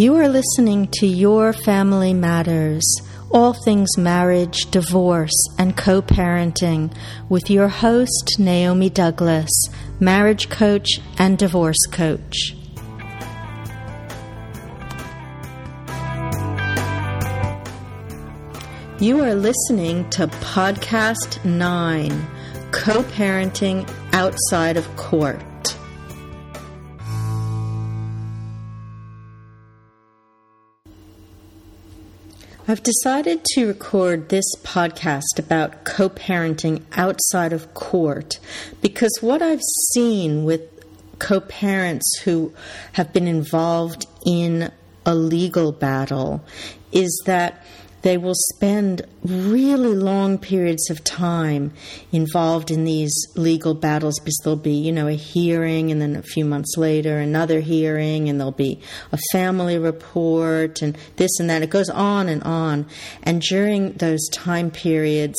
You are listening to Your Family Matters, all things marriage, divorce, and co parenting, with your host, Naomi Douglas, marriage coach and divorce coach. You are listening to Podcast 9 Co Parenting Outside of Court. I've decided to record this podcast about co parenting outside of court because what I've seen with co parents who have been involved in a legal battle is that they will spend really long periods of time involved in these legal battles because there'll be, you know, a hearing and then a few months later another hearing and there'll be a family report and this and that. It goes on and on. And during those time periods,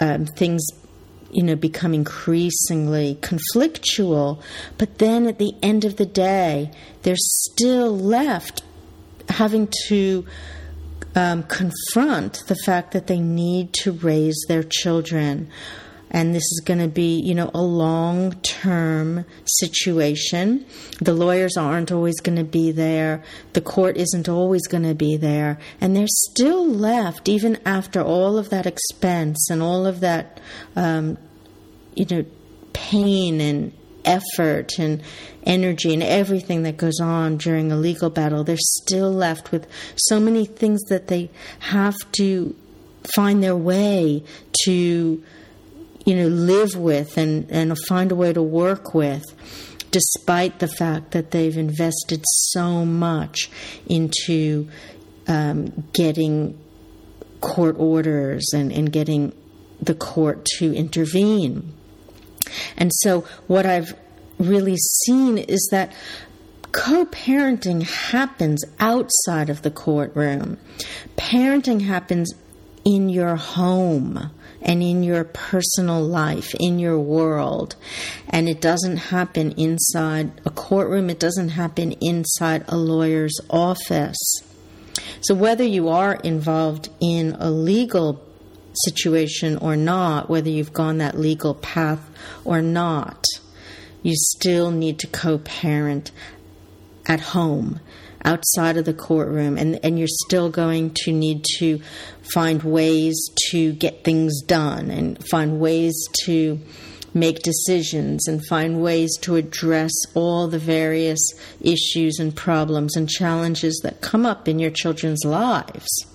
um, things you know, become increasingly conflictual. But then at the end of the day, they're still left having to um, confront the fact that they need to raise their children. And this is going to be, you know, a long term situation. The lawyers aren't always going to be there. The court isn't always going to be there. And they're still left, even after all of that expense and all of that, um, you know, pain and effort and energy and everything that goes on during a legal battle, they're still left with so many things that they have to find their way to, you know, live with and, and find a way to work with, despite the fact that they've invested so much into um, getting court orders and, and getting the court to intervene. And so, what I've really seen is that co parenting happens outside of the courtroom. Parenting happens in your home and in your personal life, in your world. And it doesn't happen inside a courtroom, it doesn't happen inside a lawyer's office. So, whether you are involved in a legal situation or not, whether you've gone that legal path or not, you still need to co parent at home outside of the courtroom and, and you're still going to need to find ways to get things done and find ways to make decisions and find ways to address all the various issues and problems and challenges that come up in your children's lives.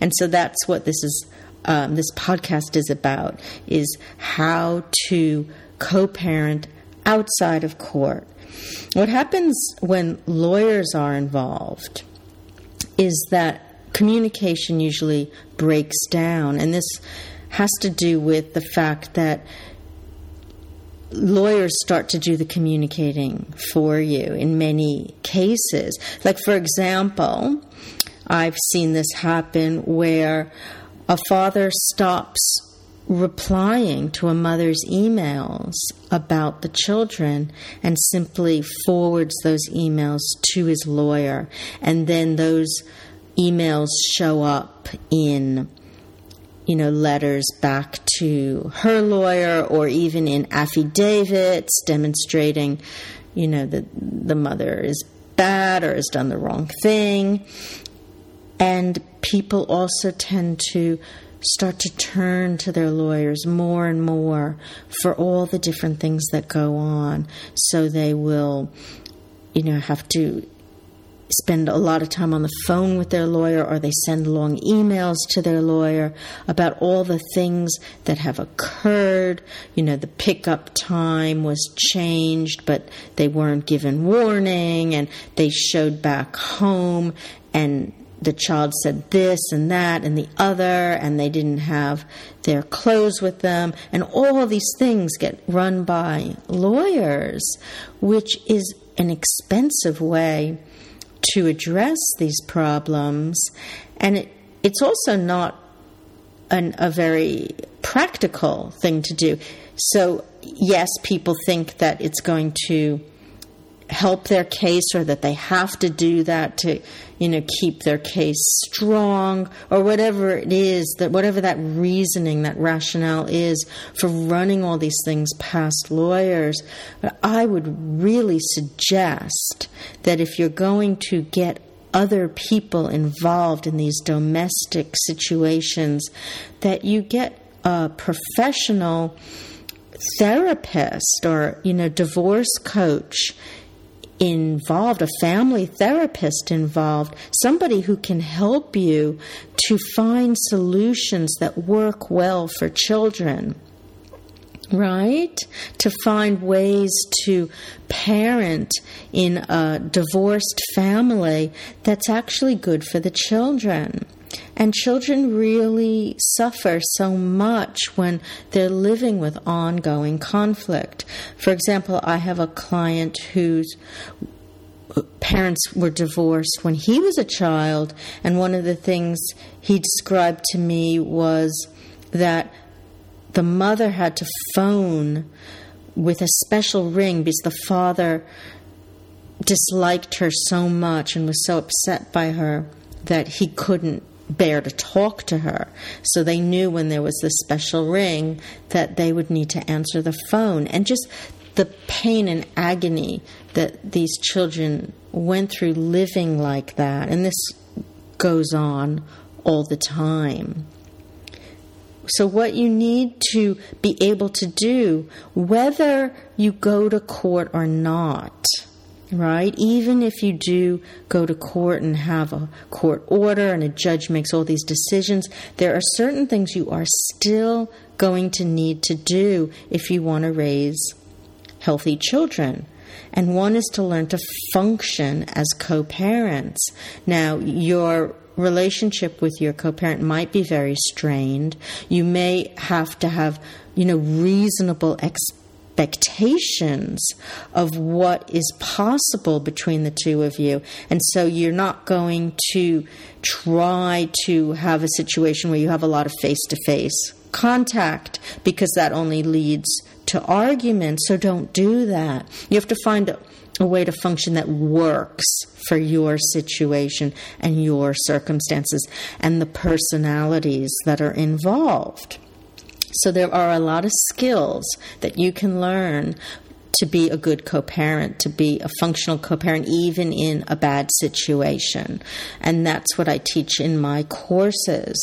And so that's what this is um, this podcast is about is how to co-parent outside of court. What happens when lawyers are involved is that communication usually breaks down, and this has to do with the fact that lawyers start to do the communicating for you in many cases. Like, for example, I've seen this happen where a father stops replying to a mother's emails about the children and simply forwards those emails to his lawyer. And then those emails show up in you know letters back to her lawyer or even in affidavits demonstrating you know that the mother is bad or has done the wrong thing and people also tend to start to turn to their lawyers more and more for all the different things that go on. So they will, you know, have to spend a lot of time on the phone with their lawyer or they send long emails to their lawyer about all the things that have occurred. You know, the pickup time was changed, but they weren't given warning and they showed back home and the child said this and that and the other, and they didn't have their clothes with them, and all these things get run by lawyers, which is an expensive way to address these problems, and it, it's also not an, a very practical thing to do. So, yes, people think that it's going to help their case or that they have to do that to you know keep their case strong or whatever it is that whatever that reasoning that rationale is for running all these things past lawyers. But i would really suggest that if you're going to get other people involved in these domestic situations that you get a professional therapist or you know divorce coach involved, a family therapist involved, somebody who can help you to find solutions that work well for children. Right? To find ways to parent in a divorced family that's actually good for the children. And children really suffer so much when they're living with ongoing conflict. For example, I have a client whose parents were divorced when he was a child, and one of the things he described to me was that the mother had to phone with a special ring because the father disliked her so much and was so upset by her that he couldn't bear to talk to her. So they knew when there was this special ring that they would need to answer the phone. And just the pain and agony that these children went through living like that. And this goes on all the time. So, what you need to be able to do, whether you go to court or not, right? Even if you do go to court and have a court order and a judge makes all these decisions, there are certain things you are still going to need to do if you want to raise healthy children. And one is to learn to function as co parents. Now, your relationship with your co parent might be very strained. You may have to have, you know, reasonable expectations expectations of what is possible between the two of you. And so you're not going to try to have a situation where you have a lot of face to face contact because that only leads to argument. So don't do that. You have to find a, a way to function that works for your situation and your circumstances and the personalities that are involved. So there are a lot of skills that you can learn to be a good co parent, to be a functional co parent, even in a bad situation. And that's what I teach in my courses.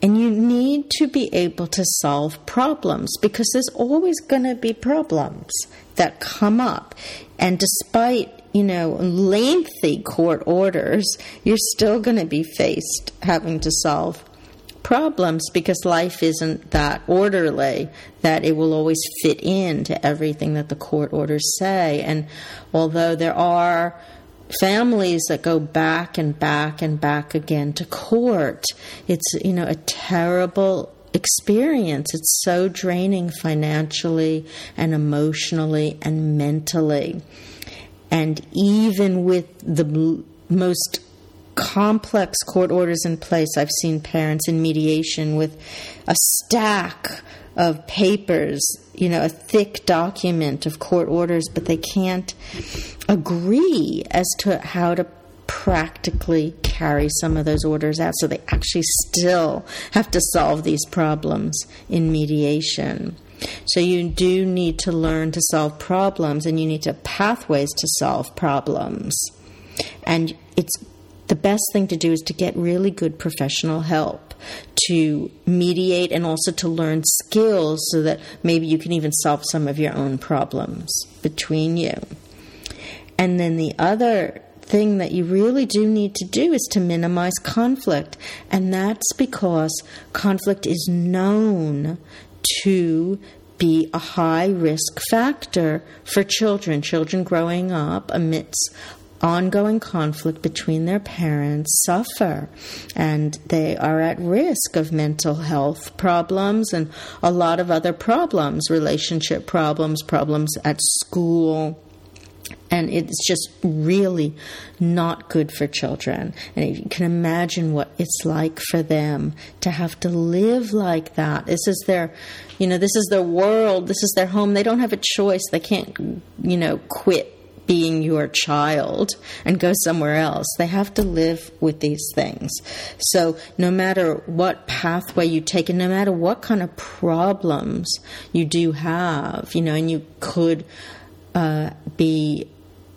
And you need to be able to solve problems because there's always going to be problems that come up. And despite you know, lengthy court orders, you're still going to be faced having to solve problems because life isn't that orderly that it will always fit into everything that the court orders say. And although there are families that go back and back and back again to court, it's, you know, a terrible experience. It's so draining financially and emotionally and mentally. And even with the most complex court orders in place. I've seen parents in mediation with a stack of papers, you know, a thick document of court orders, but they can't agree as to how to practically carry some of those orders out. So they actually still have to solve these problems in mediation. So you do need to learn to solve problems and you need to pathways to solve problems. And it's the best thing to do is to get really good professional help to mediate and also to learn skills so that maybe you can even solve some of your own problems between you. And then the other thing that you really do need to do is to minimize conflict. And that's because conflict is known to be a high risk factor for children, children growing up amidst ongoing conflict between their parents suffer and they are at risk of mental health problems and a lot of other problems, relationship problems, problems at school. And it's just really not good for children. And you can imagine what it's like for them to have to live like that. This is their, you know, this is their world. This is their home. They don't have a choice. They can't, you know, quit being your child and go somewhere else. They have to live with these things. So, no matter what pathway you take, and no matter what kind of problems you do have, you know, and you could uh, be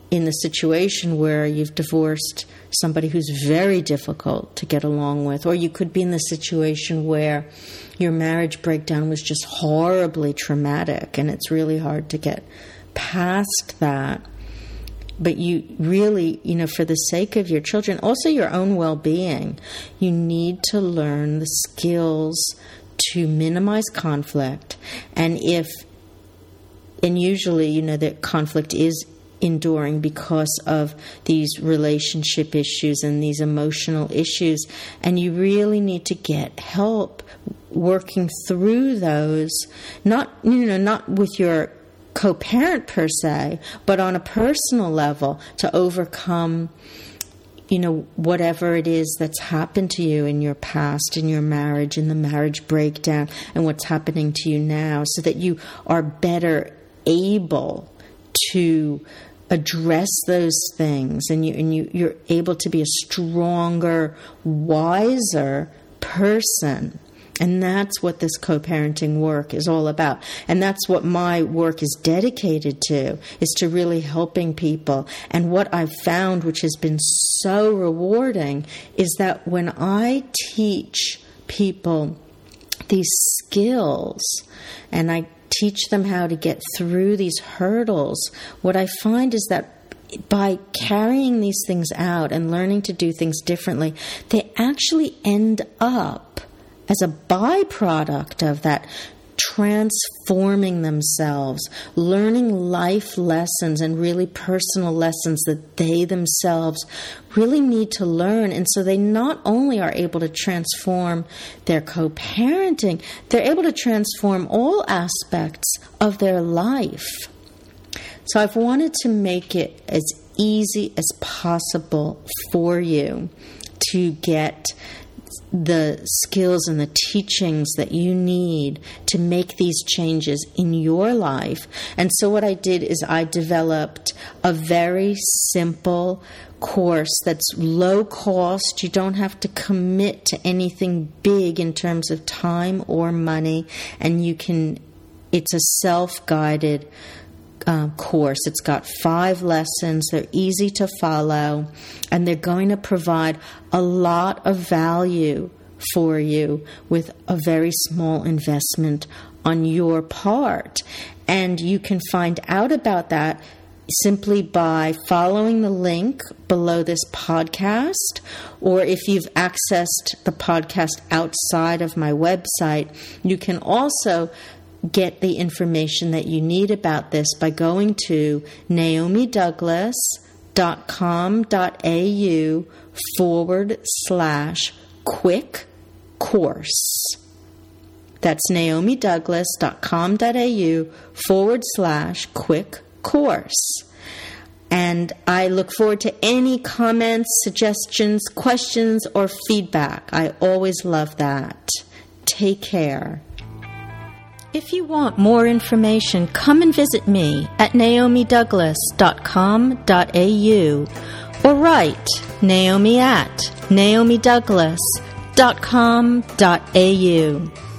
in the situation where you've divorced somebody who's very difficult to get along with, or you could be in the situation where your marriage breakdown was just horribly traumatic and it's really hard to get past that but you really, you know, for the sake of your children, also your own well being, you need to learn the skills to minimize conflict. And if, and usually, you know, that conflict is enduring because of these relationship issues and these emotional issues. And you really need to get help working through those, not, you know, not with your co parent per se, but on a personal level to overcome you know, whatever it is that's happened to you in your past, in your marriage, in the marriage breakdown, and what's happening to you now, so that you are better able to address those things and you and you, you're able to be a stronger, wiser person and that's what this co-parenting work is all about. And that's what my work is dedicated to, is to really helping people. And what I've found, which has been so rewarding, is that when I teach people these skills and I teach them how to get through these hurdles, what I find is that by carrying these things out and learning to do things differently, they actually end up as a byproduct of that transforming themselves, learning life lessons and really personal lessons that they themselves really need to learn. And so they not only are able to transform their co parenting, they're able to transform all aspects of their life. So I've wanted to make it as easy as possible for you to get the skills and the teachings that you need to make these changes in your life. And so, what I did is I developed a very simple course that's low cost. You don't have to commit to anything big in terms of time or money, and you can, it's a self guided uh, course. It's got five lessons. They're easy to follow, and they're going to provide a lot of value for you with a very small investment on your part. And you can find out about that simply by following the link below this podcast, or if you've accessed the podcast outside of my website, you can also get the information that you need about this by going to naomidouglas.com.au forward slash quick course. That's naomidouglas.com.au forward slash quick course. And I look forward to any comments, suggestions, questions, or feedback. I always love that. Take care. If you want more information, come and visit me at naomidouglas.com.au or write naomi at naomidouglas.com.au.